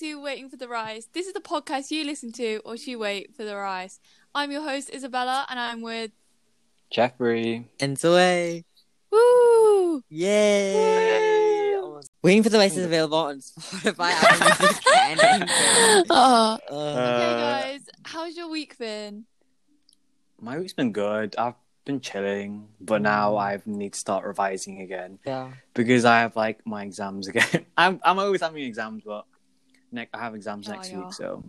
welcome back to Waiting for the Rise. This is the podcast you listen to or you wait for the rise. I'm your host Isabella, and I'm with Jeffrey. And Zoe. Woo. Yay! Waiting for the Rise is available on Spotify, Apple Music, and Anchor. Oh. Uh, Okay, guys, how's your week been? My week's been good. I've been chilling, but now I need to start revising again yeah. because I have like my exams again. I'm I'm always having exams, but next I have exams Yeah, next yeah. week, so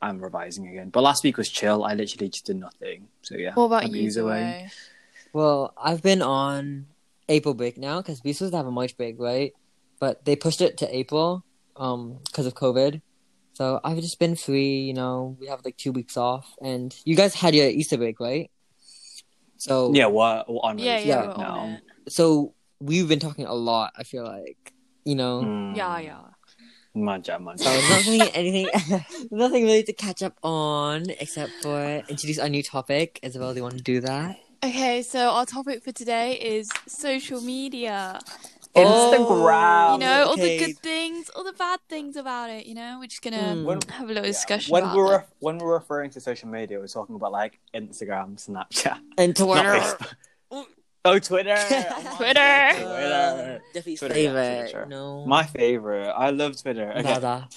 I'm revising again. But last week was chill. I literally just did nothing. So yeah. What about you, away. Well, I've been on April break now because we supposed to have a March break, right? But they pushed it to April um because of COVID. So I've just been free, you know. We have like two weeks off, and you guys had your Easter break, right? So Yeah. What? what on Yeah, Reddit yeah, Yeah, we're now. on it. So we've been talking a lot. I feel like, you know. Mm, Yeah, yeah. Manja, manja. So there's nothing, anything, nothing really to catch up on except for introduce our new topic. Isabel, do you want to do that? Okay, so our topic for today is social media. Instagram. you know, all the okay. good things, all the bad things about it. You know, we're just gonna Hmm. When- have a little discussion when about we're that. ref- when we're referring to social media, we're talking about like Instagram, Snapchat, And not Twitter. Facebook. Oh, Twitter! Oh Twitter. Twitter. Jeffy's Twitter, favorite. Twitter. No. My favorite. I love Twitter. Okay. Dada.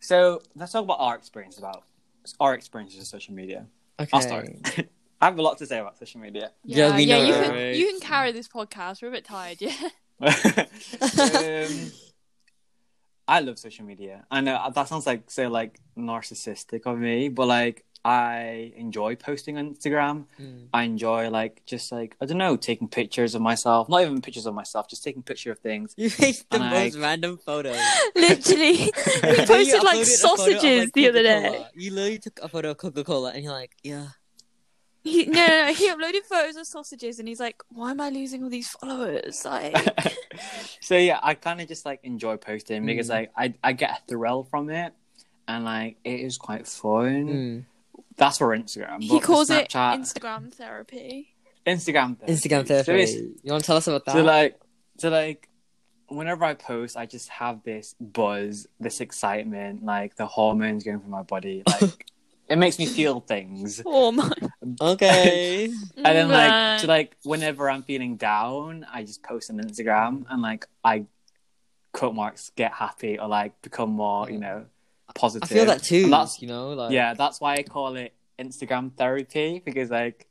So let's talk about our experience about our experiences with social media. Okay. I'll start. I have a lot to say about social media. Yeah, Yeah, we yeah, know you can right? you can carry this podcast. We're a bit tired, yeah. um, I love social media. I know that sounds like so like narcissistic of me, but like I enjoy posting on Instagram. Mm. I enjoy like just like I don't know, taking pictures of myself. Not even pictures of myself, just taking picture of things. You made the And I- most random photos. Literally, You posted like uploaded a photo of, sausages like, the other day. You literally took a photo of Coca Cola and you're like, yeah. He, no, no, no, he uploaded photos of sausages, and he's like, "Why am I losing all these followers?" Like, so yeah, I kind of just like enjoy posting because Mm. like I I get a thrill from it, and like it is quite fun. Mm. That's for Instagram. he but for calls it Instagram therapy. Instagram. therapy. Instagram therapy. it's- you want to tell us about that? so like, so like, whenever I post, I just have this buzz, this excitement, like the hormones going through my body, like. It makes me feel things, Oh my! okay. and then like to like whenever I'm feeling down, I just post on Instagram, and like I quote marks get happy or like become more, you know, positive. I positive. feel that too. And that's you know, like yeah, that's why I call it Instagram therapy because like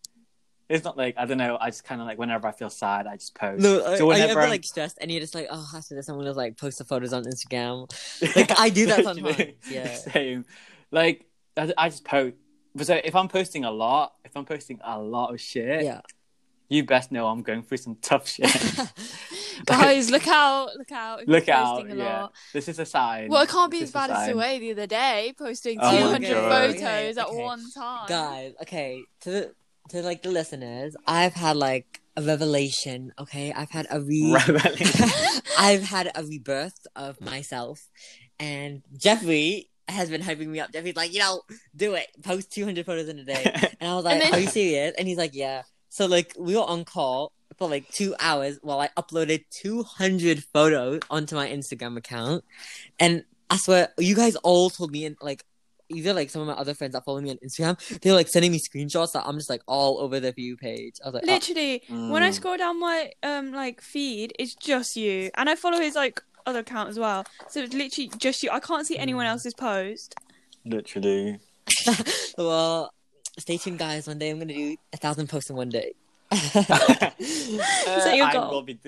it's not like I don't know. I just kind of like whenever I feel sad, I just post. No, are, so are you whenever ever I'm- like stressed and you're just like, oh, after this, I'm gonna like post the photos on Instagram. Like I do that sometimes. Yeah. same. Like I, I just post. But so if I'm posting a lot, if I'm posting a lot of shit, Yeah. you best know I'm going through some tough shit. Guys, look out! Look out! if Look out! a Yeah, lot. this is a sign. Well, it can't be This as bad as sign. Sway the other day, posting Oh 200 photos Okay, at okay. one time. Guys, okay, to the to like the listeners, I've had like a revelation. Okay, I've had a re. Revelation. I've had a rebirth of myself, and Jeffrey has been hyping me up. Jeffrey's like, you know, do it. Post 200 photos in a day. And I was like, And then- are you serious? And he's like, yeah. So like we were on call for like two hours while I uploaded 200 photos onto my Instagram account. And I swear, you guys all told me, and like, either like some of my other friends that follow me on Instagram, they're like sending me screenshots that I'm just like all over the view page. I was like, oh, Literally, when I Mm. scroll down my um like feed, it's just you, and I follow his like other account as well. So it's literally just you. I can't see anyone Mm. else's post. Literally. well, stay tuned, guys. One day I'm gonna do a thousand posts in one day. Uh, your I goal? will be.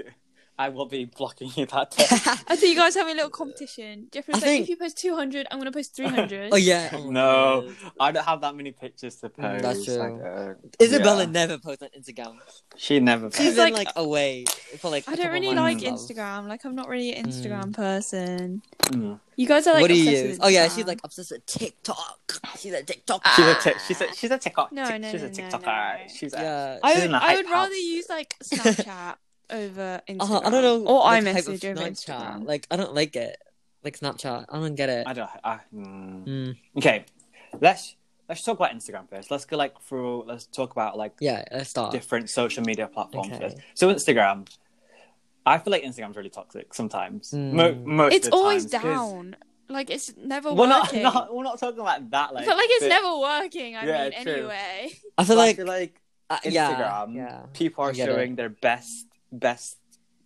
Do- I will be blocking you that day. I think you guys having a little competition. Jeffrey was I like, think- if you post 200, I'm gonna post 300. oh yeah. Oh No. I don't have that many pictures to post. Mm, that's true. Like, uh, Isabella yeah. never posts on Instagram. She never. She's She's been like- like, away for like. I don't really like of- Instagram. Like, I'm not really an Instagram person. Mm. You guys are like. what do you use? Oh yeah, she's like obsessed with TikTok. She's a TikTok. She's a Ah. she's a she's a TikTok. No, tic- no, she's no, a no, TikToker. no. She's a, Yeah. I would, in a I hype would rather use like Snapchat over Instagram. Uh, I don't know. Or the type of iMessage over Snapchat. Instagram. Like I don't like it. like Snapchat. I don't get it. I don't. I, mm. Mm, Okay, let's let's talk about Instagram first. Let's go like through. Let's talk about like yeah, let's start. different social media platforms Okay. first. So Instagram, I feel like Instagram's really toxic sometimes. Mm. Mo- most It's of the always times, 'cause down. Like it's never We're not, working. not we're not talking about that. Like, but like it's but- never working. I Yeah, mean, true. anyway. I feel but I like feel like uh, Instagram, yeah. people are get it. showing their best best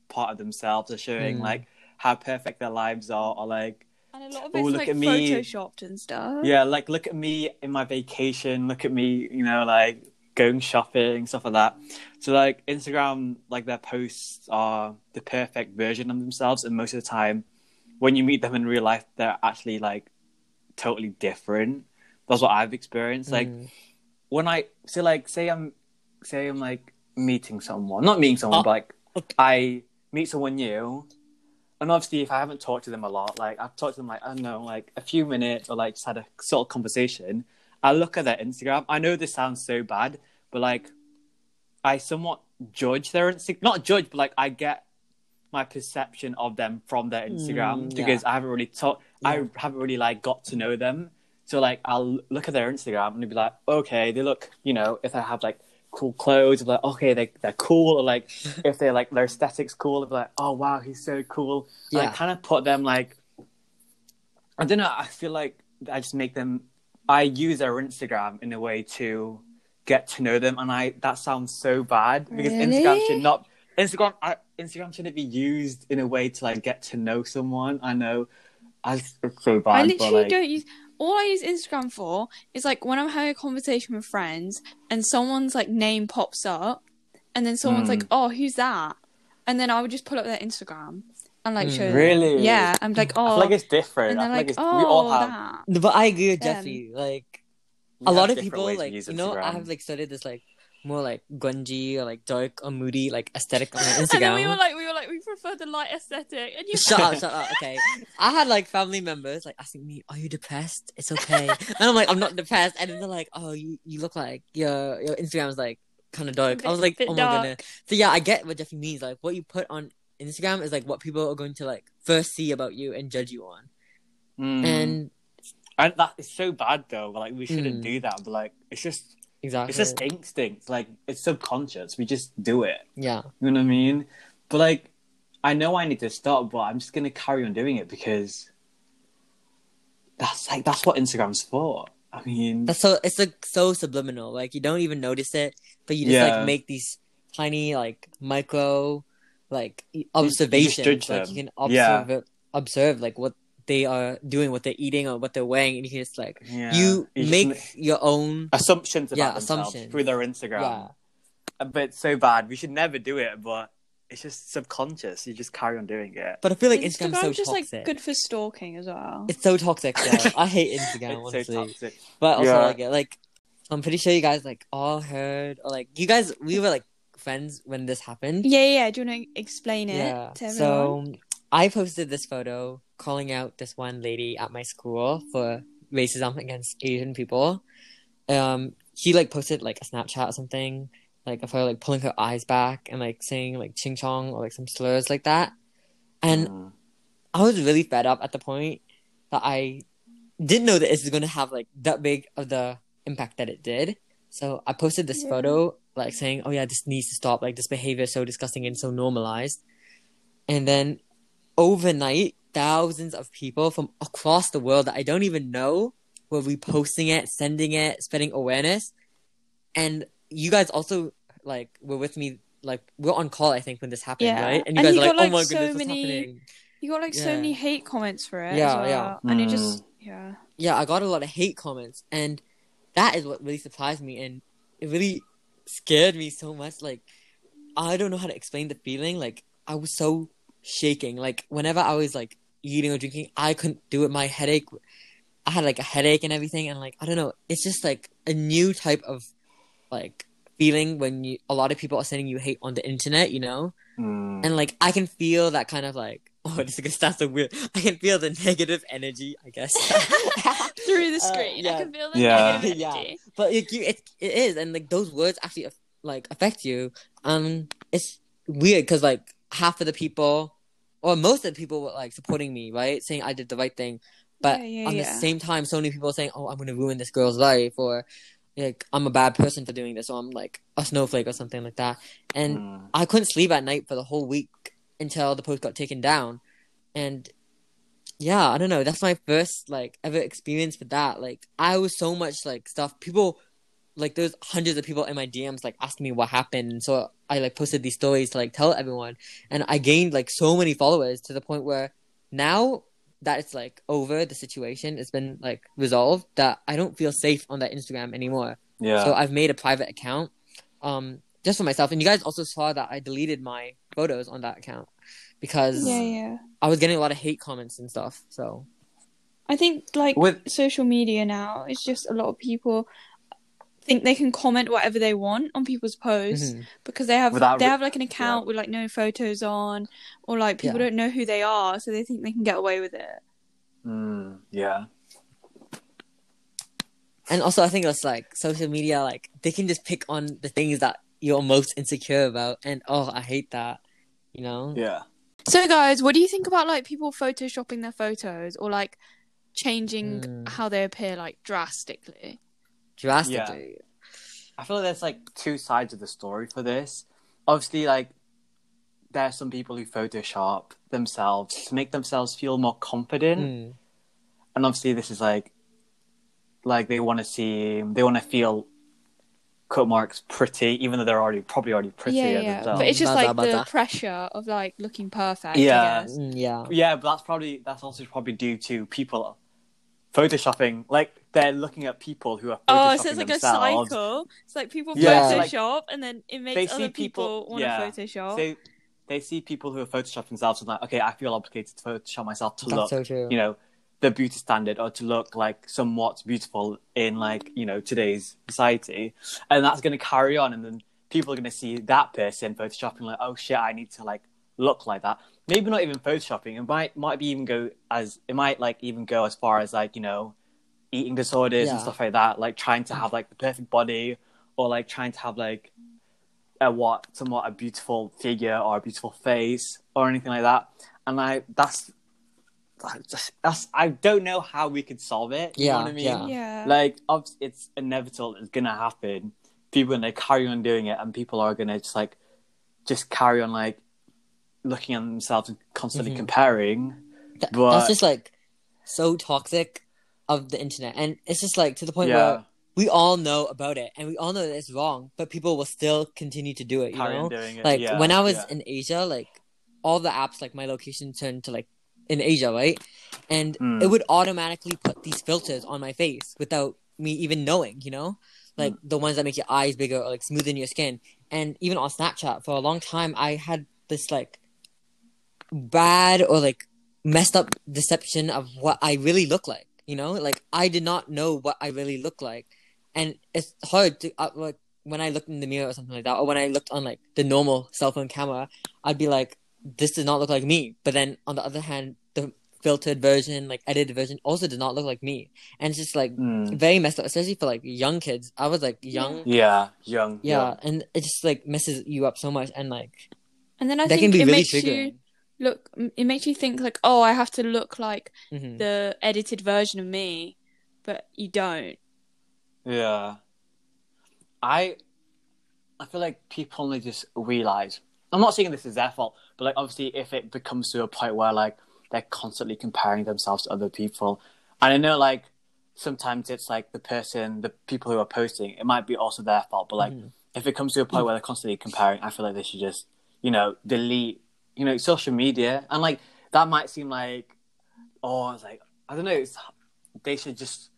part of themselves. They're showing Mm. like how perfect their lives are, or like And a lot of Oh, it's look like at me. photoshopped and stuff. yeah, like look at me in my vacation. Look at me, you know, like going shopping, stuff like that. So like Instagram, like their posts are the perfect version of themselves, and most of the time, when you meet them in real life, they're actually like totally different. That's what I've experienced. Like Mm. when I so like say I'm say I'm like meeting someone, not meeting someone, Oh, but like. I meet someone new, and obviously if I haven't talked to them a lot, like I've talked to them like I don't know, like a few minutes or like just had a sort of conversation. I look at their Instagram. I know this sounds so bad, but like I somewhat judge their Instagram. Not judge, but like I get my perception of them from their Instagram Mm, because. I haven't really talked. Yeah. I haven't really like got to know them. So like I'll look at their Instagram and be like, okay, they look, you know, if I have like cool clothes, be like, okay, they they're cool. Or like if they're like their aesthetics cool, be like, oh wow, he's so cool. And I Yeah. kind of put them like, I don't know. I feel like I just make them. I use their Instagram in a way to get to know them, and I that sounds so bad because Instagram should not. Instagram, I, Instagram shouldn't be used in a way to like get to know someone. I know, I so bad. I but, literally like, don't use. All I use Instagram for is like when I'm having a conversation with friends and someone's like name pops up, and then someone's Mm. like, "Oh, who's that?" And then I would just pull up their Instagram and like Mm. show them. Really? Yeah, I'm like, I "Oh," feel like it's different. and I they're feel like like, it's, "Oh, we all have. that." But I agree with Um, Jeffy. Like we a lot of people, like you know, I have like studied this like more like grungy or like dark or moody like aesthetic on my And then Instagram. we were like, we were like, we prefer the light aesthetic, and you shut up, shut up. Okay, I had like family members like asking me, "Are you depressed? It's okay," and I'm like, "I'm not depressed," and then they're like, "Oh, you you look like your your Instagram is like kind of dark." I was like, Bit "Oh my dark. goodness." So yeah, I get what Jeffy means. Like, what you put on Instagram is like what people are going to like first see about you and judge you on, Mm. and and that is so bad though. Like we shouldn't Mm. do that, but like it's just exactly, it's just instinct. Like it's subconscious. We just do it. yeah, You know what I mean? But like, I know I need to stop, but I'm just gonna carry on doing it because that's like that's what Instagram's for. I mean, that's so it's like so subliminal. Like you don't even notice it, but you just Yeah. like make these tiny like micro like observations. judge like you can observe it, observe like what they are doing, what they're eating, or what they're wearing, and you can just like yeah. you just make ma- your own. assumptions about Yeah, themselves assumptions. through their Instagram. Yeah, But it's so bad. We should never do it, but it's just subconscious. You just carry on doing it. but I feel like Instagram's so just toxic. like good for stalking as well. It's so toxic. Yeah. I hate Instagram it's honestly, so toxic. but also Yeah. like it. Like I'm pretty sure you guys like all heard or like you guys we were like friends when this happened. Yeah, yeah. Do you want to explain it to everyone? So I posted this photo calling out this one lady at my school for racism against Asian people. Um, she like posted like a Snapchat or something, like of her like pulling her eyes back and like saying like ching chong or like some slurs like that. And Mm. I was really fed up at the point that I didn't know that this was going to have like that big of the impact that it did. So I posted this Yeah. photo like saying, "Oh yeah, this needs to stop. Like this behavior is so disgusting and so normalized." And then overnight, thousands of people from across the world that I don't even know were reposting it, sending it, spreading awareness. And you guys also like were with me like we are on call I think when this happened, Yeah. right? And you And guys you are like, got, "Oh like, my so goodness, what's many- happening?" you got like so many hate comments for it. Yeah, as well. yeah. And it Mm. just yeah. yeah, I got a lot of hate comments, and that is what really surprised me, and it really scared me so much. Like, I don't know how to explain the feeling. Like, I was so shaking. Like, whenever I was like eating or drinking, I couldn't do it. My headache, I had like a headache and everything, and like I don't know. It's just like a new type of like feeling when you a lot of people are sending you hate on the internet, you know, Mm. and like I can feel that kind of like. Oh, this is gonna sound so weird. I can feel the negative energy, I guess. Through the Uh, screen, yeah. I can feel the Yeah. negative Yeah. but it, you, it it is and like those words actually like affect you um it's weird because like half of the people or most of the people were like supporting me, right, saying I did the right thing. But Yeah, yeah, on the yeah. same time, so many people are saying, "Oh, I'm gonna ruin this girl's life," or like I'm a bad person for doing this, or I'm like a snowflake or something like that. And Mm. I couldn't sleep at night for the whole week until the post got taken down. And yeah, I don't know. That's my first like ever experience with that. Like I was so much like stuff. People like there's hundreds of people in my DMs like asking me what happened. And so I like posted these stories to like tell everyone. And I gained like so many followers to the point where now that it's like over the situation, it's been like resolved that I don't feel safe on that Instagram anymore. Yeah. So I've made a private account, um, just for myself. And you guys also saw that I deleted my photos on that account because Yeah, yeah. I was getting a lot of hate comments and stuff. So I think like With social media now it's just a lot of people think they can comment whatever they want on people's posts mhm. because they have Without they have like an account yeah. with like no photos on or like people Yeah. don't know who they are so they think they can get away with it. mm, yeah. and also I think it's like social media, like they can just pick on the things that you're most insecure about, and oh, I hate that. You know? Yeah. So guys, what do you think about like people photoshopping their photos or like changing Mm. how they appear like drastically? Drastically. I feel like there's like two sides of the story for this. Obviously, like there are some people who Photoshop themselves to make themselves feel more confident, Mm. and obviously this is like like they want to see they want to feel cut marks pretty, even though they're already probably already pretty yeah, yeah. But it's just like the pressure of like looking perfect. Yeah. I guess. Mm, yeah. Yeah, but that's probably that's also probably due to people photoshopping. Like they're looking at people who are photoshopping Oh, so it's like themselves. a cycle. It's like people Yeah, so, like, Photoshop, and then it makes they other people, people- want yeah. to Photoshop. They they see people who are photoshopping themselves and like, okay, I feel obligated to Photoshop myself to That's look, so true. you know, the beauty standard or to look like somewhat beautiful in like you know today's society, and that's going to carry on, and then people are going to see that person photoshopping like, oh shit, I need to like look like that. Maybe not even photoshopping. It might might be even go as it might like even go as far as like you know eating disorders and stuff like that. Like trying to have like the perfect body or like trying to have like a what somewhat a beautiful figure or a beautiful face or anything like that. And I that's that's, that's I don't know how we could solve it. You know Yeah, what I mean? yeah. yeah. Like it's inevitable. It's gonna happen. People are gonna carry on doing it, and people are gonna just like just carry on like looking at themselves and constantly Mhm. comparing. Th- But- That's just like so toxic of the internet, and it's just like to the point yeah, where we all know about it, and we all know that it's wrong, but people will still continue to do it. You know, it. like yeah, when I was yeah. in Asia, like all the apps, like my location turned to like in Asia, right? And Hmm. it would automatically put these filters on my face without me even knowing, you know? Like Hmm. the ones that make your eyes bigger or like smoothen your skin. And even on Snapchat, for a long time, I had this like bad or like messed up deception of what I really look like, you know? Like I did not know what I really look like. And it's hard to, uh, like, when I looked in the mirror or something like that, or when I looked on like the normal cell phone camera, I'd be like, this does not look like me. But then on the other hand, the filtered version, like edited version, also did not look like me. And it's just like Mm. very messed up, especially for like young kids. I was like young. Yeah, young, yeah, young, and it just like messes you up so much. And like, and then I that think can be it really makes you triggering. Look. It makes you think like, oh, I have to look like Mhm. the edited version of me, but you don't. Yeah. I I feel like people only just realize. I'm not saying this is their fault, but like obviously if it becomes to a point where like they're constantly comparing themselves to other people, and I know like sometimes it's like the person, the people who are posting, it might be also their fault, but like Mhm. if it comes to a point where they're constantly comparing, I feel like they should just you know delete you know social media, and like that might seem like oh it's like I don't know, it's, they should just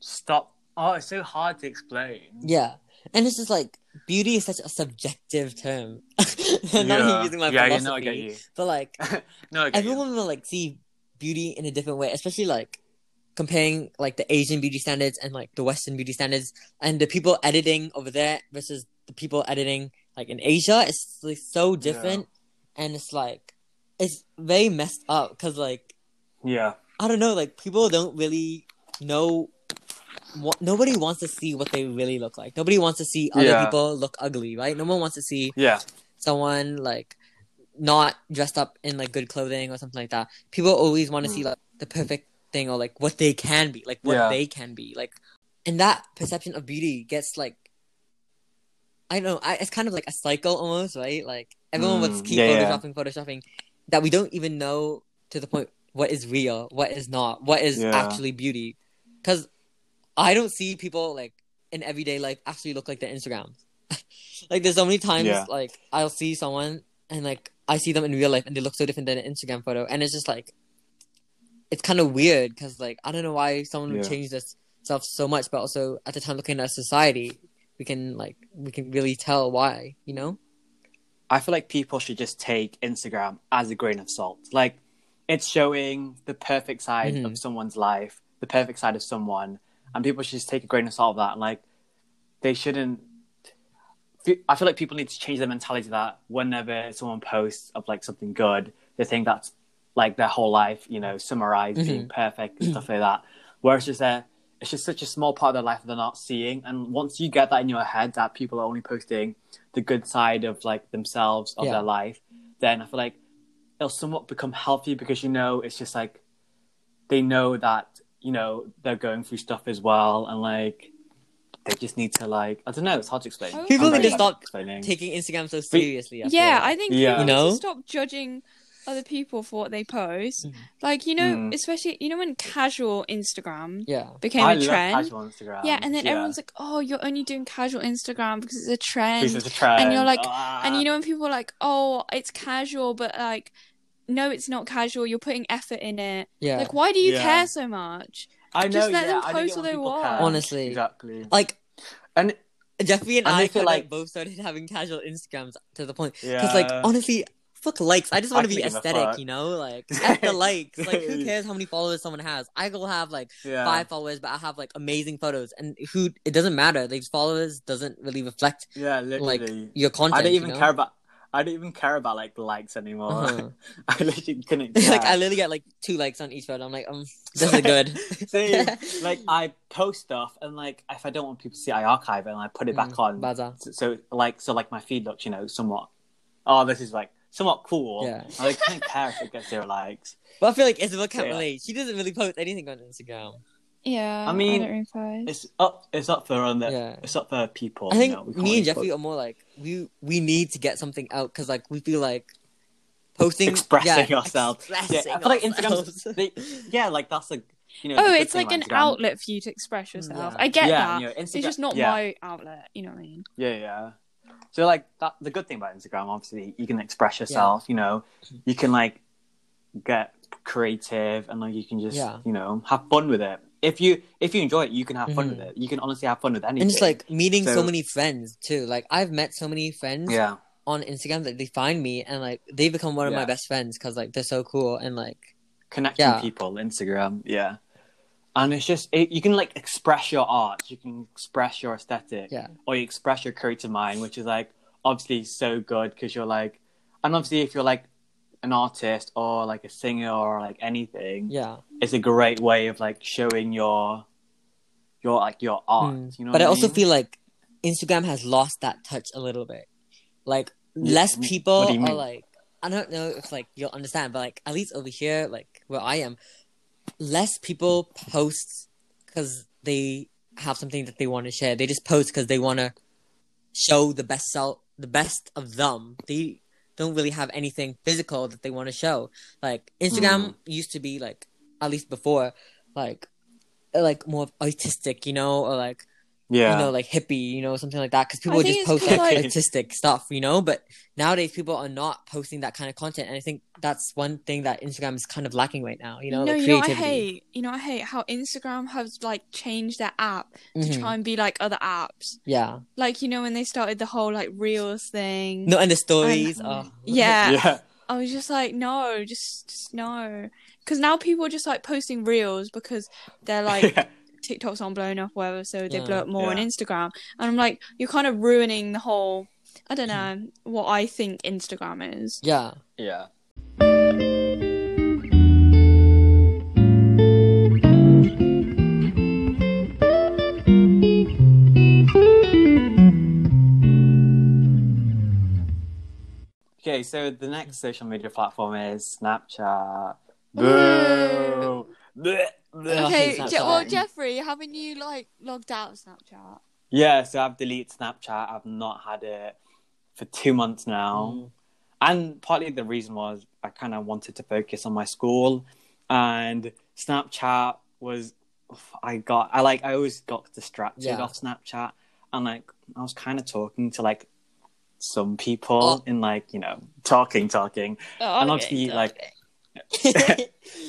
stop. Oh, it's so hard to explain. yeah. And it's just like beauty is such a subjective term. Not yeah. even using my yeah, philosophy, you know, I get you. but like no, I get you. everyone will like see beauty in a different way, especially like comparing like the Asian beauty standards and like the Western beauty standards, and the people editing over there versus the people editing like in Asia. It's like so different, and it's like it's very messed up because like Yeah, I don't know, like people don't really know. What, nobody wants to see what they really look like. Nobody wants to see other Yeah. people look ugly, right? No one wants to see yeah, someone like not dressed up in like good clothing or something like that. People always want to Mm. see like the perfect thing or like what they can be, like what Yeah. they can be, like, and that perception of beauty gets like, I know, I, it's kind of like a cycle almost, right? Like everyone Mm, wants to keep yeah, yeah. photoshopping, photoshopping, that we don't even know to the point what is real, what is not, what is Yeah. actually beauty, because I don't see people like in everyday life actually look like their Instagrams. like there's so many times like I'll see someone and like I see them in real life and they look so different than an Instagram photo, and it's just like it's kind of weird because like I don't know why someone would change this stuff so much, but also at the time looking at society, we can like we can really tell why, you know? I feel like people should just take Instagram as a grain of salt. Like it's showing the perfect side Mhm. of someone's life, the perfect side of someone, and people should just take a grain of salt of that. And like they shouldn't. I feel like people need to change their mentality that whenever someone posts of like something good, they think that's like their whole life, you know, summarized, being perfect and stuff like that. Whereas just uh, it's just such a small part of their life that they're not seeing. And once you get that in your head that people are only posting the good side of like themselves of Yeah. their life, then I feel like it'll somewhat become healthy because you know it's just like they know that you know they're going through stuff as well, and like they just need to like I don't know. It's hard to explain. People I'm need to stop explaining. Taking Instagram so seriously. I Yeah, like. I think Yeah. You know? stop judging other people for what they post. Mhm. Like you know, Mm. especially you know when casual Instagram yeah. became I a love trend. casual Instagram. Yeah, and then everyone's like, "Oh, you're only doing casual Instagram because it's a trend." this is a trend, and you're like- Ah. And you know when people are like, "Oh, it's casual," but like, no, it's not casual. You're putting effort in it. Yeah. Like, why do you Yeah. care so much? I know, just let yeah, them I post get what they people want. care. Honestly. exactly. like And Jeffrey and, And I I feel feel like- like both started having casual Instagrams to the point yeah, because like honestly, fuck likes. I just want to be couldn't give a aesthetic, you know, like F the likes. Like who cares how many followers someone has? I will have like yeah. five followers, but I have like amazing photos, and who it doesn't matter. These followers doesn't really reflect Yeah, like literally. your content. I don't even you know? care about. I don't even care about like the likes anymore. Uh-huh. I literally couldn't. Like I literally get like two likes on each photo. I'm like, um, this is good. Same. like I post stuff and like if I don't want people to see, I archive it and I put it back Mm, on. Baza. So, so like so like my feed looks you know somewhat. Oh, this is like somewhat cool. Yeah. I like, can't care if it gets zero likes. But I feel like Isabel can't Yeah. relate. She doesn't really post anything on Instagram. Yeah, I mean, I don't really post. It's up. It's up for on the. Yeah. It's up for people. I you think know, we can't me and Jeffrey put- are more like we we need to get something out because like we feel like posting Expressing yeah, ourselves. Yeah, I feel like ourselves. Instagram's. They, yeah, like that's like you know. Oh, it's like an Instagram. outlet for you to express mm, yourself. Yeah. I get yeah, that. you know, it's just not yeah. my outlet. You know what I mean? Yeah, yeah. So like that, the good thing about Instagram, obviously, you can express yourself. You know, you can like get creative and like you can just Yeah. you know have fun with it. If you if you enjoy it, you can have fun Mhm. with it. You can honestly have fun with anything. and just like meeting so, So- many friends too. Like I've met so many friends yeah, on Instagram that they find me and like they become one of my best friends because like they're so cool and like connecting Yeah. people, Instagram, yeah. And it's just it, you can like express your art, you can express your aesthetic, yeah or you express your creative mind, which is like obviously so good because you're like, and obviously if you're like an artist or like a singer or like anything, yeah. it's a great way of like showing your your like your art. Mm. You know, but I also feel like Instagram has lost that touch a little bit. Like less people are like I don't know if like you'll understand, but like at least over here, like where I am, less people post because they have something that they want to share. They just post because they want to show the best self, the best of them. They don't really have anything physical that they want to show. Like Instagram Mm. used to be like at least before, like like more artistic, you know, or like yeah, you know, like hippie, you know, something like that. Because people would just post like like- artistic stuff, you know. But nowadays, people are not posting that kind of content, and I think that's one thing that Instagram is kind of lacking right now. You know, no, like you know what I hate. You know what I hate how Instagram has like changed their app to Mhm. try and be like other apps. Yeah, Like you know when they started the whole like reels thing. no, and the stories. oh. Yeah. yeah, I was just like, no, just, just no. Because now people are just like posting reels because they're like yeah. TikToks aren't blowing up, whatever, so they Yeah. blow up more on Instagram. And I'm like, you're kind of ruining the whole. I don't Hmm. know what I think Instagram is. yeah. yeah. Okay, so the next social media platform is Snapchat. Boo. Boo. Blech, blech. Okay, Je- well, Jeffrey, haven't you like logged out of Snapchat? Yeah, so I've deleted Snapchat. I've not had it for two months now. Mm. And partly the reason was I kind of wanted to focus on my school. And Snapchat was, I got, I like, I always got distracted Yeah. off Snapchat. And like, I was kind of talking to like some people Oh. in like, you know, talking, talking. Oh, And obviously, like,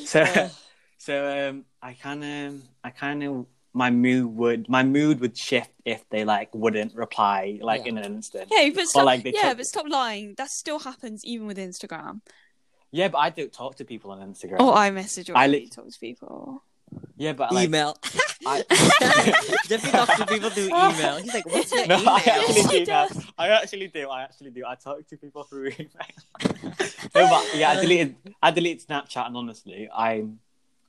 so, Ugh. So um, I kind of, I kind of, my mood would, my mood would shift if they like wouldn't reply like Yeah. in an instant. Okay, but stop, like, yeah, took- but stop lying. That still happens even with Instagram. Yeah, but I don't talk to people on Instagram. Oh, I message I I li- talk to people. yeah, but like, email. I, Jeffrey talks to people through email. He's like, "What's your no, email?" I actually do. that. I actually do. I actually do. I talk to people through email. no, but yeah, I deleted. I deleted Snapchat, and honestly, I'm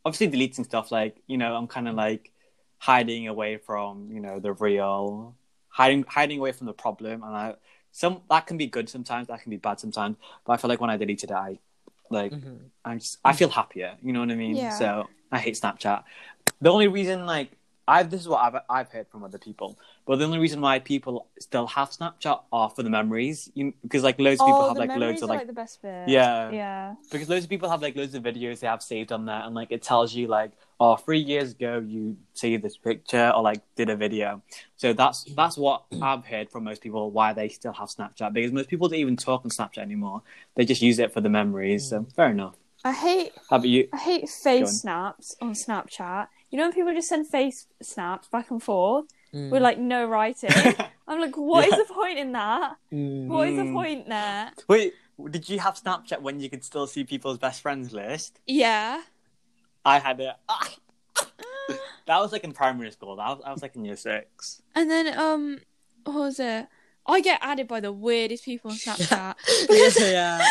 obviously deleting stuff like you know I'm kind of like hiding away from you know the real hiding hiding away from the problem, and I some that can be good sometimes, that can be bad sometimes. But I feel like when I deleted it, I like Mhm. I just I feel happier. You know what I mean? Yeah. So I hate Snapchat. The only reason like I this is what I've I've heard from other people, but the only reason why people still have Snapchat are for the memories. You, because like loads of people oh, have like loads of like like the best bit. Yeah. yeah. because loads of people have like loads of videos they have saved on there, and like it tells you like oh three years ago you saved this picture or like did a video. So that's that's what I've heard from most people why they still have Snapchat because most people don't even talk on Snapchat anymore. They just use it for the memories. So mm. fair enough. I hate How about you? I hate face snaps on Snapchat. You know when people just send face snaps back and forth Mm. with like no writing? I'm like, what is the point in that? Mm. What is the Mm. point there? Wait, did you have Snapchat when you could still see people's best friends list? Yeah. I had it. Ah! that was like in primary school. That was, I was like in year six. And then um what was it? I get added by the weirdest people on Snapchat. yeah.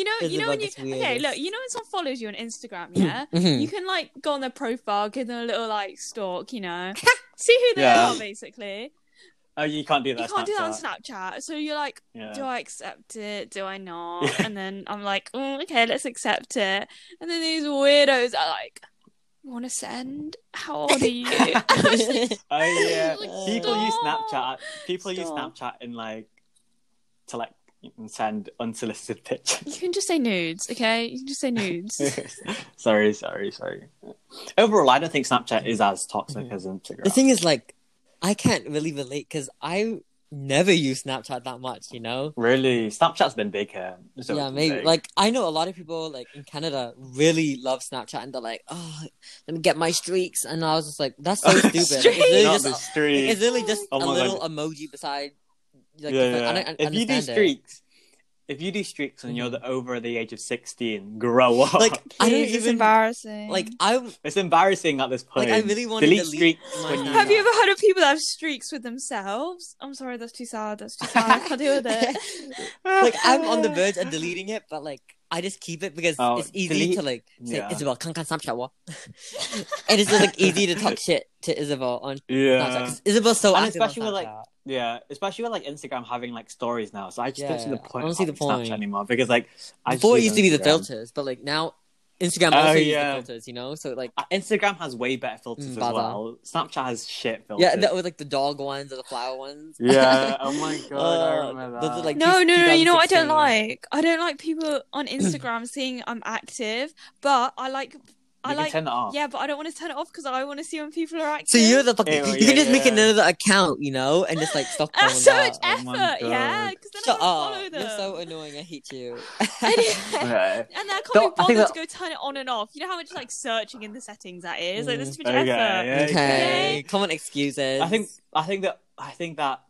You know, you know when you okay, look, you know when someone follows you on Instagram, yeah, Mhm. you can like go on their profile, give them a little like stalk, you know, see who they Yeah. are basically. Oh, you can't do that. you can't do that on Snapchat. Snapchat, so you're like, Yeah. do I accept it? Do I not? Yeah. And then I'm like, mm, okay, let's accept it. And then these weirdos are like, want to send? How old are you? Oh yeah. Like, people use. Snapchat. People use Snapchat in like to like send unsolicited pictures. you can just say nudes, okay? You can just say nudes. sorry, sorry, sorry. Overall, I don't think Snapchat is as toxic Mhm. as Instagram. the thing is, like, I can't really relate because I never use Snapchat that much. You know. really, Snapchat's been big here. It's yeah, maybe. big. Like, I know a lot of people like in Canada really love Snapchat, and they're like, "Oh, let me get my streaks," and I was just like, "That's so stupid." Like, it's literally not just the streak. It's literally just Oh a my little God. emoji beside. Like, yeah, yeah. I don't I if you do understand it. streaks, if you do streaks and you're the, mm-hmm. over the age of sixteen, grow up. Like, I don't Please, it's embarrassing. like I'm, it's embarrassing at this point. like I really want to delete delete streaks when you. Have you ever heard of people that have streaks with themselves? I'm sorry, that's too sad. That's too sad. I can't deal with it. like I'm on the verge of deleting it, but like I just keep it because Oh, it's easy delete- to like say Yeah. Isabel can't can Snapchat what, and it's just like easy to talk shit to Isabel on yeah. Snapchat Yeah. 'cause Isabel's so And active on especially with, like, Snapchat. Yeah, especially with like Instagram having like stories now, so I just don't see the Yeah, point I don't of see the having Snapchat point. anymore because like I Before it just used to be the Instagram. filters, but like now Instagram Oh, also uses yeah. the filters, you know. So like Uh, Instagram has way better filters Mm, as bada. well. Snapchat has shit filters. yeah, that was like the dog ones or the flower ones. Yeah, oh my God, I Uh, remember those are, that. like, No, two- no, no. You know what I don't like? I don't like people on Instagram seeing I'm active, but I like. I you like. can turn it off. Yeah, but I don't want to turn it off because I want to see when people are active. So you're the fucking. Ew, you yeah, can just make another account, you know, and just like stop calling That's so much Oh effort, my yeah. Because then Shut I won't up! follow them. You're so annoying. I hate you. Anyway, Okay. and then I can't No, be bothered that- to go turn it on and off. You know how much like searching in the settings that is? Like, there's too much Okay, effort. yeah, okay, come on, excuses. I think I think that I think that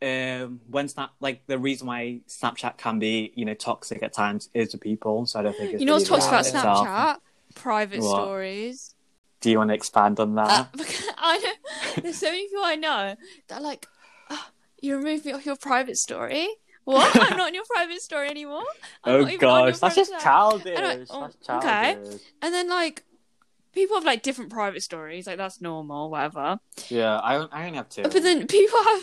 um when snap like the reason why Snapchat can be you know toxic at times is the people. So I don't think it's You know what's really toxic about itself. Private What? stories. Do you want to expand on that? Uh, I know there's so many people I know that are like, oh, you removed me off your private story. What? I'm not in your private story anymore. I'm oh not even on your gosh, that's just story." childish. Oh, That's okay. And then like, people have like different private stories. Like that's normal, whatever. Yeah, I I only have two. But then people have,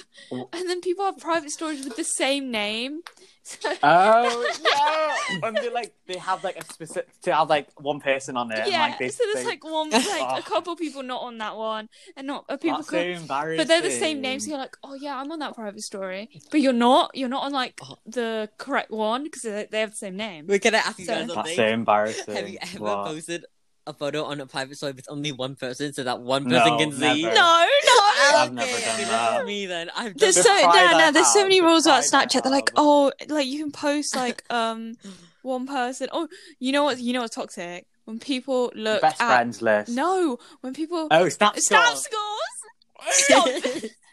and then people have private stories with the same name. So, Oh yeah, and they like they have like a specific to have like one person on it. and, yeah, like, they, so there's they, like one, like Oh. a couple people not on that one, and not a people. that's co- so embarrassing. but they're the same names. So you're like, oh yeah, I'm on that private story, but you're not. You're not on like Oh. the correct one because they they have the same name. We're gonna ask you So- guys That's something? so embarrassing. Have you ever What? posted a photo on a private story with only one person so that one No, person can see? never. No, no. I've never done that's that. Me then. I've There's so pride no, no. There's so many rules about Snapchat. They're like, oh, like you can post like um one person. Oh, you know what? You know what's toxic when people look Best at friends list. no when people Oh, snap snap scores.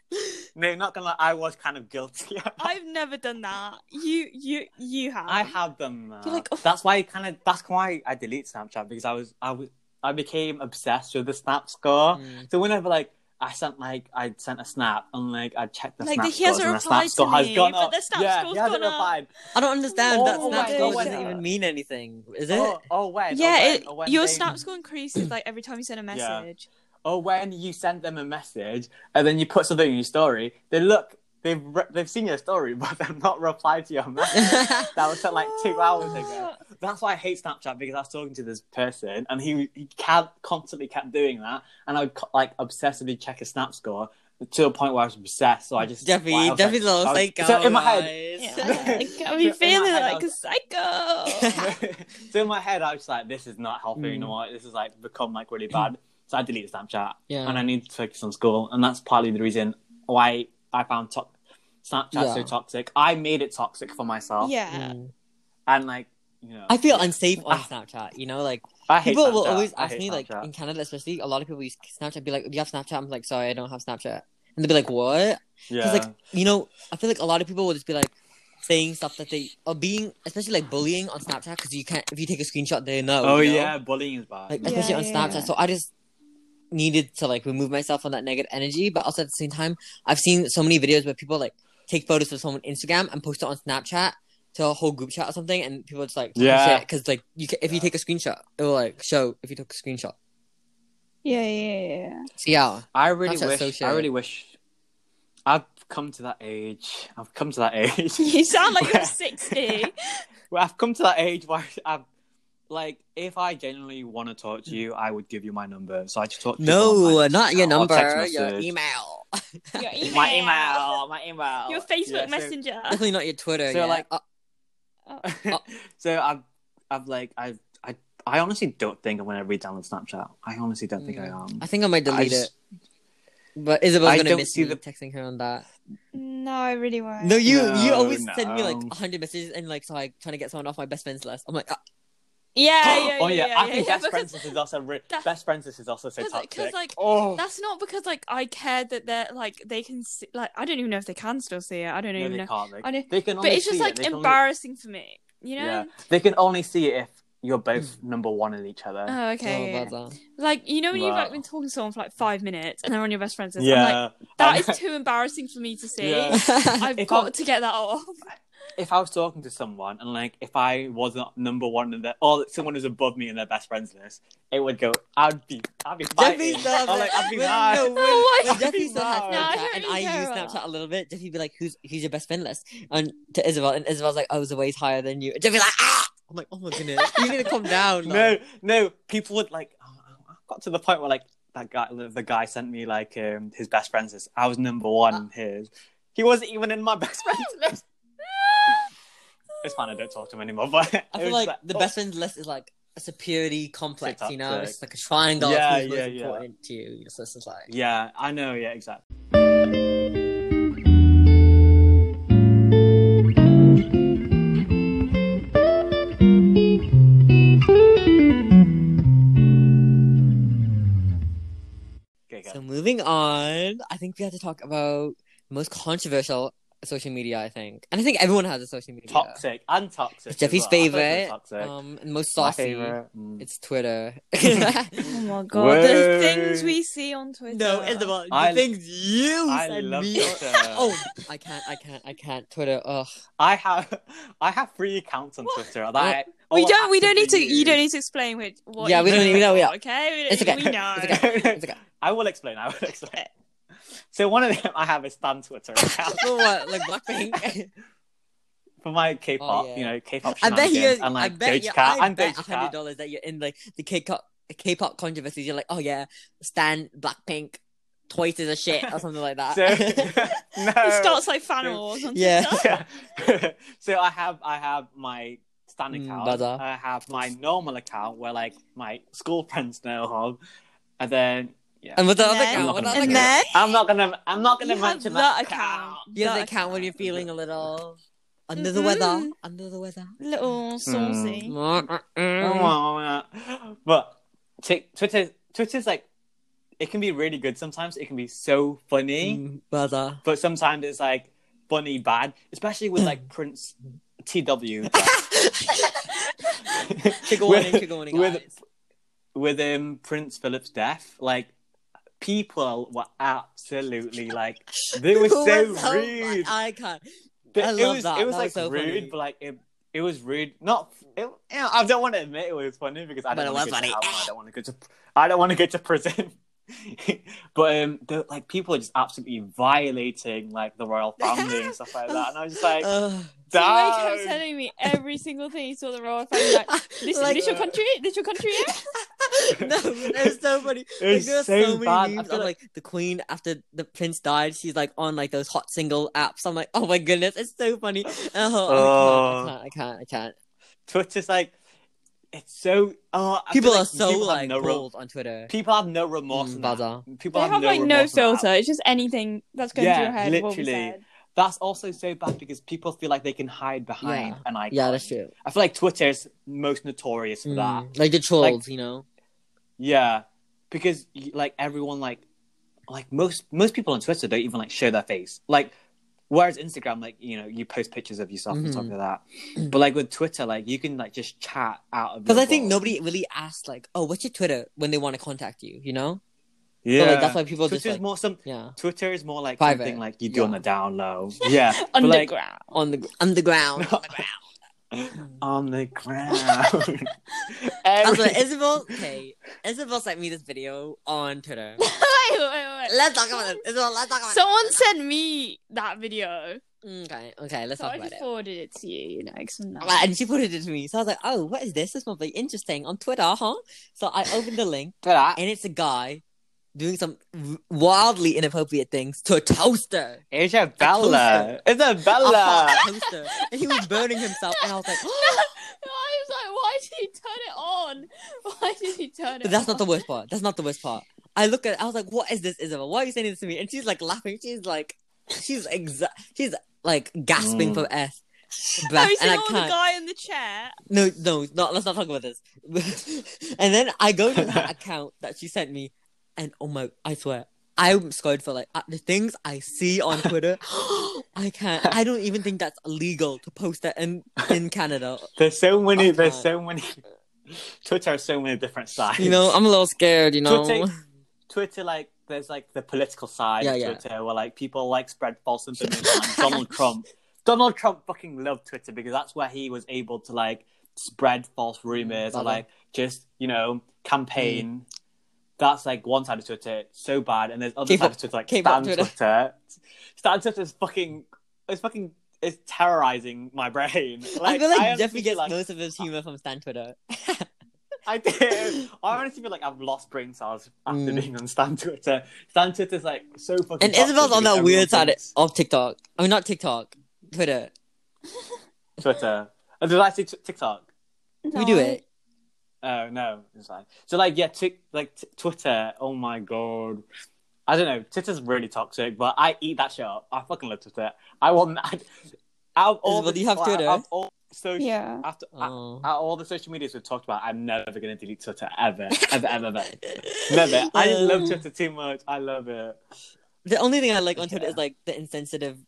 No, not gonna lie. I was kind of guilty. I've never done that. You you you have. I have done that. You're like, oh. That's why I kind of. That's why I delete Snapchat because I was I was I became obsessed with the snap score. Mm. So whenever like I sent like I sent a snap and like I checked the Like, snap the- he hasn't scores and the replied snap to score has me, gone but up. the snap yeah, score's he hasn't gone up. replied. I don't understand. Oh, that my snap score doesn't even mean anything. Is oh, it? Oh, oh when? yeah, oh, when, it, oh, when your they- snap score increases like every time you send a Yeah. message. Or when you send them a message and then you put something in your story, they look. They've re- they've seen your story, but they've not replied to your message. that was sent like two hours ago. Oh, That's why I hate Snapchat because I was talking to this person and he he kept, constantly kept doing that, and I would like obsessively check his snap score to a point where I was obsessed. So I just Jeffy, like, I Jeffy's like- a I was- psycho. So in my head. Yeah, I So got me feeling head, I like a psycho. so in my head, I was like, "This is not healthy Mm. anymore. This is like become like really bad." So I deleted Snapchat, Yeah. and I need to focus on school, and that's partly the reason why I found to- Snapchat so toxic. I made it toxic for myself, yeah. Mm. and like you know, I feel unsafe on Ah. Snapchat. You know, like I hate people will always ask hate me, like in Canada especially, a lot of people use Snapchat. Be like, "Do you have Snapchat?" I'm like, "Sorry, I don't have Snapchat." And they'll be like, "What?" yeah, Because like you know, I feel like a lot of people will just be like saying stuff that they are being, especially like bullying on Snapchat because you can't if you take a screenshot they know. oh you know? yeah, bullying is bad. like Yeah, especially on yeah, Snapchat. yeah. So I just needed to like remove myself from that negative energy, but also at the same time, I've seen so many videos where people like take photos of someone on Instagram and post it on Snapchat to a whole group chat or something, and people just like Yeah. because like you can, if you take a screenshot, it will like show if you took a screenshot. Yeah, yeah, yeah. So yeah, I really Snapchat's wish. so I really wish. I've come to that age. I've come to that age. You sound like you're 60. Well, I've come to that age where I've like, if I genuinely want to talk to you, I would give you my number. So I just talk. To no, like, not your number, your email. Your email. My email, my email, Your Facebook Yeah, so- Messenger. Definitely not your Twitter. So, yeah. like- Uh, so I've, I've like, I've, I, I honestly don't think I'm gonna re-download Snapchat. I honestly don't think I Mm. am. I think I might I delete just- it. But Isabel's I gonna miss see me the- texting her on that. No, I really won't. No, you you No, always send me like no. hundred messages and like so like trying to get someone off my best friends list. I'm like, ah, Yeah, yeah, yeah. oh yeah, yeah, I think yeah, best because friends list is also re- that- best friends list is also so 'cause, toxic. 'cause, like, oh, That's not because like I care that they're like they can see like I don't even know if they can still see it. I don't no, even they know. can't. Like, I know- they can But it's just see like it. They can only- embarrassing for me. You know? Yeah, they can only see it if you're both number one in each other. Oh, okay. oh, yeah, blah, yeah. blah. Like you know when you've like been talking to someone for like five minutes and they're on your best friends list. I'm like, yeah, that Um, too embarrassing for me to see. Yeah. I've If got I'm- to get that off. If I was talking to someone and like if I wasn't number one in their or someone who's above me in their best friends list, it would go. I'd be, I'd be fighting. Jeffy still has Or, like, I'd be when, mad. no, when, Oh my when Jeffy still has God. No, Snapchat and I use Snapchat that. a little bit, Jeffy be like, "Who's who's your best friend list?" And to Isabel, and Isabel's like, "I was always higher than you." And Jeffy like, "Ah!" I'm like, "Oh my goodness, you need to calm down." No, no, people would like. I got to the point where like that guy, the guy sent me like um, his best friends list. I was number one in his. He wasn't even in my best friends list. It's fine. I don't talk to him anymore. But I feel like the oh. best friends list is like a superiority complex, you know? It's like a triangle Yeah, yeah, yeah. important to you. So it's like, Yeah, I know. Yeah, exactly. So moving on, I think we have to talk about the most controversial social media. I think, and I think everyone has a social media. Toxic and toxic. It's Jeffy's well. I thought it was favorite, Toxic. um, and most My saucy. mm. It's Twitter. Oh my god, the things we see on Twitter. no, Isabel, the I- things you I send love me. Twitter. oh, I can't, I can't, I can't. Twitter. Ugh. I have I have three accounts on Twitter. That I, We don't. We don't need to. actively You don't need to explain which. What Yeah, we don't do need- no, yeah. Okay, we, It's okay. we know. It's okay. It's okay. I will explain. I will explain. So one of them I have is Stan Twitter account For what? Like Blackpink? for my K-pop, Oh, yeah. you know, K-pop I bet you. and like I bet you. Cat I and bet Doja hundred dollars that you're in like the K-pop K-pop controversies. You're like, oh yeah, Stan Blackpink, Twice is a shit or something like that. So no, It starts like fan wars on Yeah. Yeah. so I have I have my stand Mm, account. buzzer. I have my normal account where like my school friends know of, and then yeah. and with the And other then- account, with the other and account, then I'm not gonna I'm not gonna mention that that account. you have the That account when you're feeling a little under the Mhm. weather. Under the weather. little saucy. Mm. But t- Twitter Twitter's like it can be really good sometimes. It can be so funny. Mm, Weather. but sometimes it's like funny bad, especially with like Prince TW Trigger With- warning, trigger warning, with- guys. with um Prince Philip's death. Like people were absolutely like they were so so rude. I can't. But I it love was that. it was That like was so rude, funny. but like it it was rude. Not it, you know, I don't want to admit it was funny because I don't want to go to I don't want to go to I don't want to go to prison. but um, the, like people are just absolutely violating like the royal family and stuff like that, and I was just like, Ugh. Somebody kept telling me every single thing he saw the royal family like this, Like- this your country? This your country? Yeah? no, it was so funny. It Like, was there are so so, many bad. I memes feel of like- like the queen after the prince died. She's like on like those hot single apps. I'm like, oh my goodness, it's so funny. Oh, I, can't, I can't, I can't, Twitter's like it's so. Oh, People feel are so people like no re- on Twitter. people have no remorse. Mm, that. People They have, have no like no remorse filter. It's just anything that's going Yeah, through your head. will be literally. That's also so bad because people feel like they can hide behind Yeah. an icon. Yeah, that's true. I feel like Twitter is most notorious for that. Mm, Like the trolls, you know. Yeah, because like everyone like like most most people on Twitter don't even like show their face. Like whereas Instagram, like you know, you post pictures of yourself and stuff Mhm. like that. But like with Twitter, like you can like just chat out of. Because I think nobody really asks like, oh, what's your Twitter when they want to contact you. You know. Yeah, like, that's why people just, Twitter's like- more some. Yeah. Twitter is more like Private. something like you do Yeah. on the down low. Yeah, but like Underground. On the underground. on the ground. on the ground. That's Every- what Isabel. Okay, Isabel sent me this video on Twitter. wait, wait, wait, wait. Let's talk about it. Isabel, let's talk about it. Someone sent me that video. Okay, okay, let's so talk I about just it. forwarded it to you. You know, 'cause I'm And she put it to me, so I was like, "Oh, what is this? This must be interesting on Twitter, huh?" So I opened the link, Look at that. and it's a guy doing some wildly inappropriate things to a toaster, Isabella. a Isabella. hot toaster, and he was burning himself. And I was like, No, I was like, why did he turn it on? Why did he turn it But that's not the worst part. That's not the worst part. I look at I was like, what is this, Isabel? Why are you saying this to me? And she's like laughing. She's like, she's exa- she's like gasping Mm. for breath. Have breath you and seen I all the can't. guy in the chair? No, no, no, let's not talk about this. and then I go to that account that she sent me, and oh my, I swear, I'm scared for like uh, the things I see on Twitter. I can't. I don't even think that's illegal to post that in in Canada. There's so many. I There's can't. so many. Twitter has so many different sides. You know, I'm a little scared. You know, Twitter, Twitter, like there's like the political side Yeah, of yeah. Twitter where like people like spread false information. Donald Trump, Donald Trump fucking loved Twitter because that's where he was able to like spread false rumors or like just you know campaign. That's like one side of Twitter, so bad, and there's other side of Twitter like Stan Twitter. Twitter. Stan Twitter is fucking, it's fucking, it's terrorizing my brain. Like, I feel like Jeffrey feel gets like- most of his humor from Stan Twitter. I did. I honestly feel like I've lost brain cells after Mm. being on Stan Twitter. Stan Twitter's like so fucking. And Isabel's on that weird side thinks- of TikTok. I mean, not TikTok, Twitter. Twitter. Oh, did I say t- TikTok? We do it. Oh no, it's fine. So like yeah, tic- like t- Twitter. Oh my god. I don't know. Twitter's really toxic, but I eat that shit up. I fucking love Twitter. I want. I, out of all the, do you have out- Twitter? out of all social, Yeah. After Oh. out of all the social medias we've talked about, I'm never gonna delete Twitter ever, ever, ever, ever. Never. I just love Um, Twitter too much. I love it. The only thing I like on Twitter Yeah. is like the insensitive,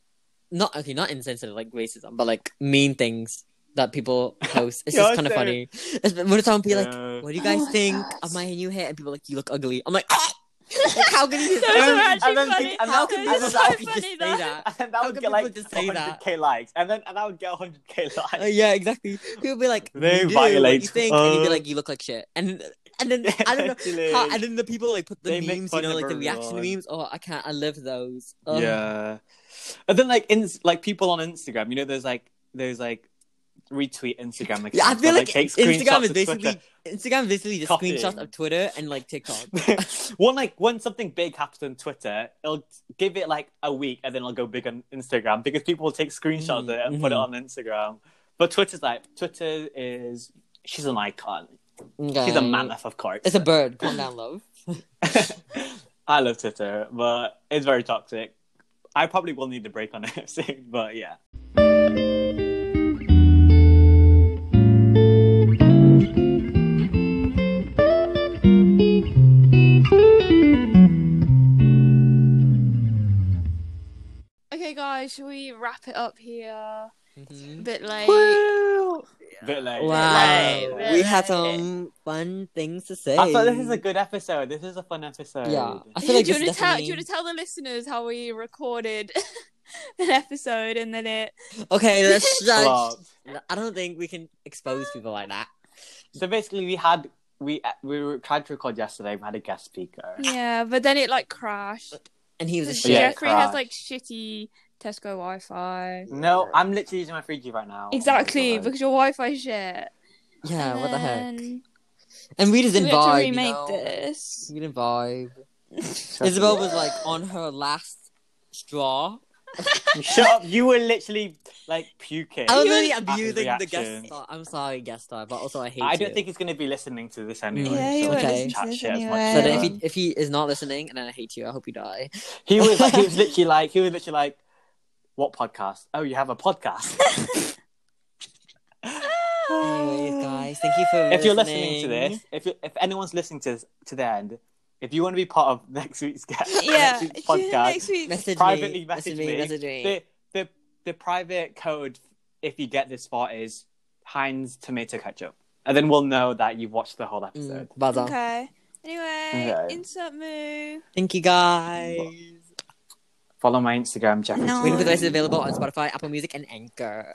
not okay, not insensitive like racism, but like mean things that people post. It's just kind of same. funny. It's, when someone be like, "What do you Oh guys my think God. of my new hair?" and people are like, "You look ugly." I'm like, "Ah!" like how can you? Those And then- actually funny. think- and how can people so that just say that? And that would get like just say 100k likes, and then and that would get 100k likes. Uh, yeah, exactly. People be like, They "You do, what violate, you think?" and you'd be like, "You look like shit." And and then I don't know. How, and then the people like put the They memes, you know, like the reaction everyone. memes. Oh, I can't. I love those. Ugh. Yeah. And then like in like people on Instagram, you know, there's like those like retweet Instagram accounts. Yeah, I feel like take Instagram is basically Instagram is basically just Copying. screenshots of Twitter and like TikTok. when like when something big happens on Twitter, it'll give it like a week and then it'll go big on Instagram because people will take screenshots of it and put it on Mm-hmm. Instagram. But Twitter's like Twitter is she's an icon. She's a mammoth, of course. It's a bird. Calm down, love. I love Twitter, but it's very toxic. I probably will need a break on it soon, but yeah. Okay, guys, shall we wrap it up here? A Mhm. bit late. Bit late. Wow, late, bit we had some fun things to say. I thought this is a good episode. This is a fun episode. Yeah, I do feel like you this want to tell? Do you want to tell the listeners how we recorded an episode and then it? Okay, let's judge. Flop. I don't think we can expose people like that. So basically, we had we we were tried to record yesterday. We had a guest speaker. Yeah, but then it like crashed. And he was a Because shit. Yeah, Jeffrey crashed. has like shitty Tesco Wi-Fi. No, I'm literally using my 3G right now. Exactly, Oh because your Wi-Fi shit. Yeah, And what the heck? then And we just didn't had to vibe. remake you know? this. We didn't vibe. Trust Isabel was like on her last straw. Shut up! You were literally like puking. I was You really abusing the guest star. I'm sorry, guest star, but also I hate I don't you. think he's going to be listening to this anyway. Yeah, he so won't let's listen chat to this as much anyway. So if he if he is not listening, and then I hate you, I hope you die. He was like, he was literally like he was literally like, "What podcast? Oh, you have a podcast." Anyways, guys, thank you for if you're listening to this, if you, if anyone's listening to this, to the end, if you want to be part of next week's guest, Yeah, next week's tune podcast, next week. message privately me, message me, me. message me. the the the private code if you get this far is Heinz tomato ketchup, and then we'll know that you've watched the whole episode. Mm. Okay. Anyway, Okay. insert move. Thank you, guys. Follow my Instagram, Jeffrey. No. Win with Us is available on Spotify, Apple Music, and Anchor.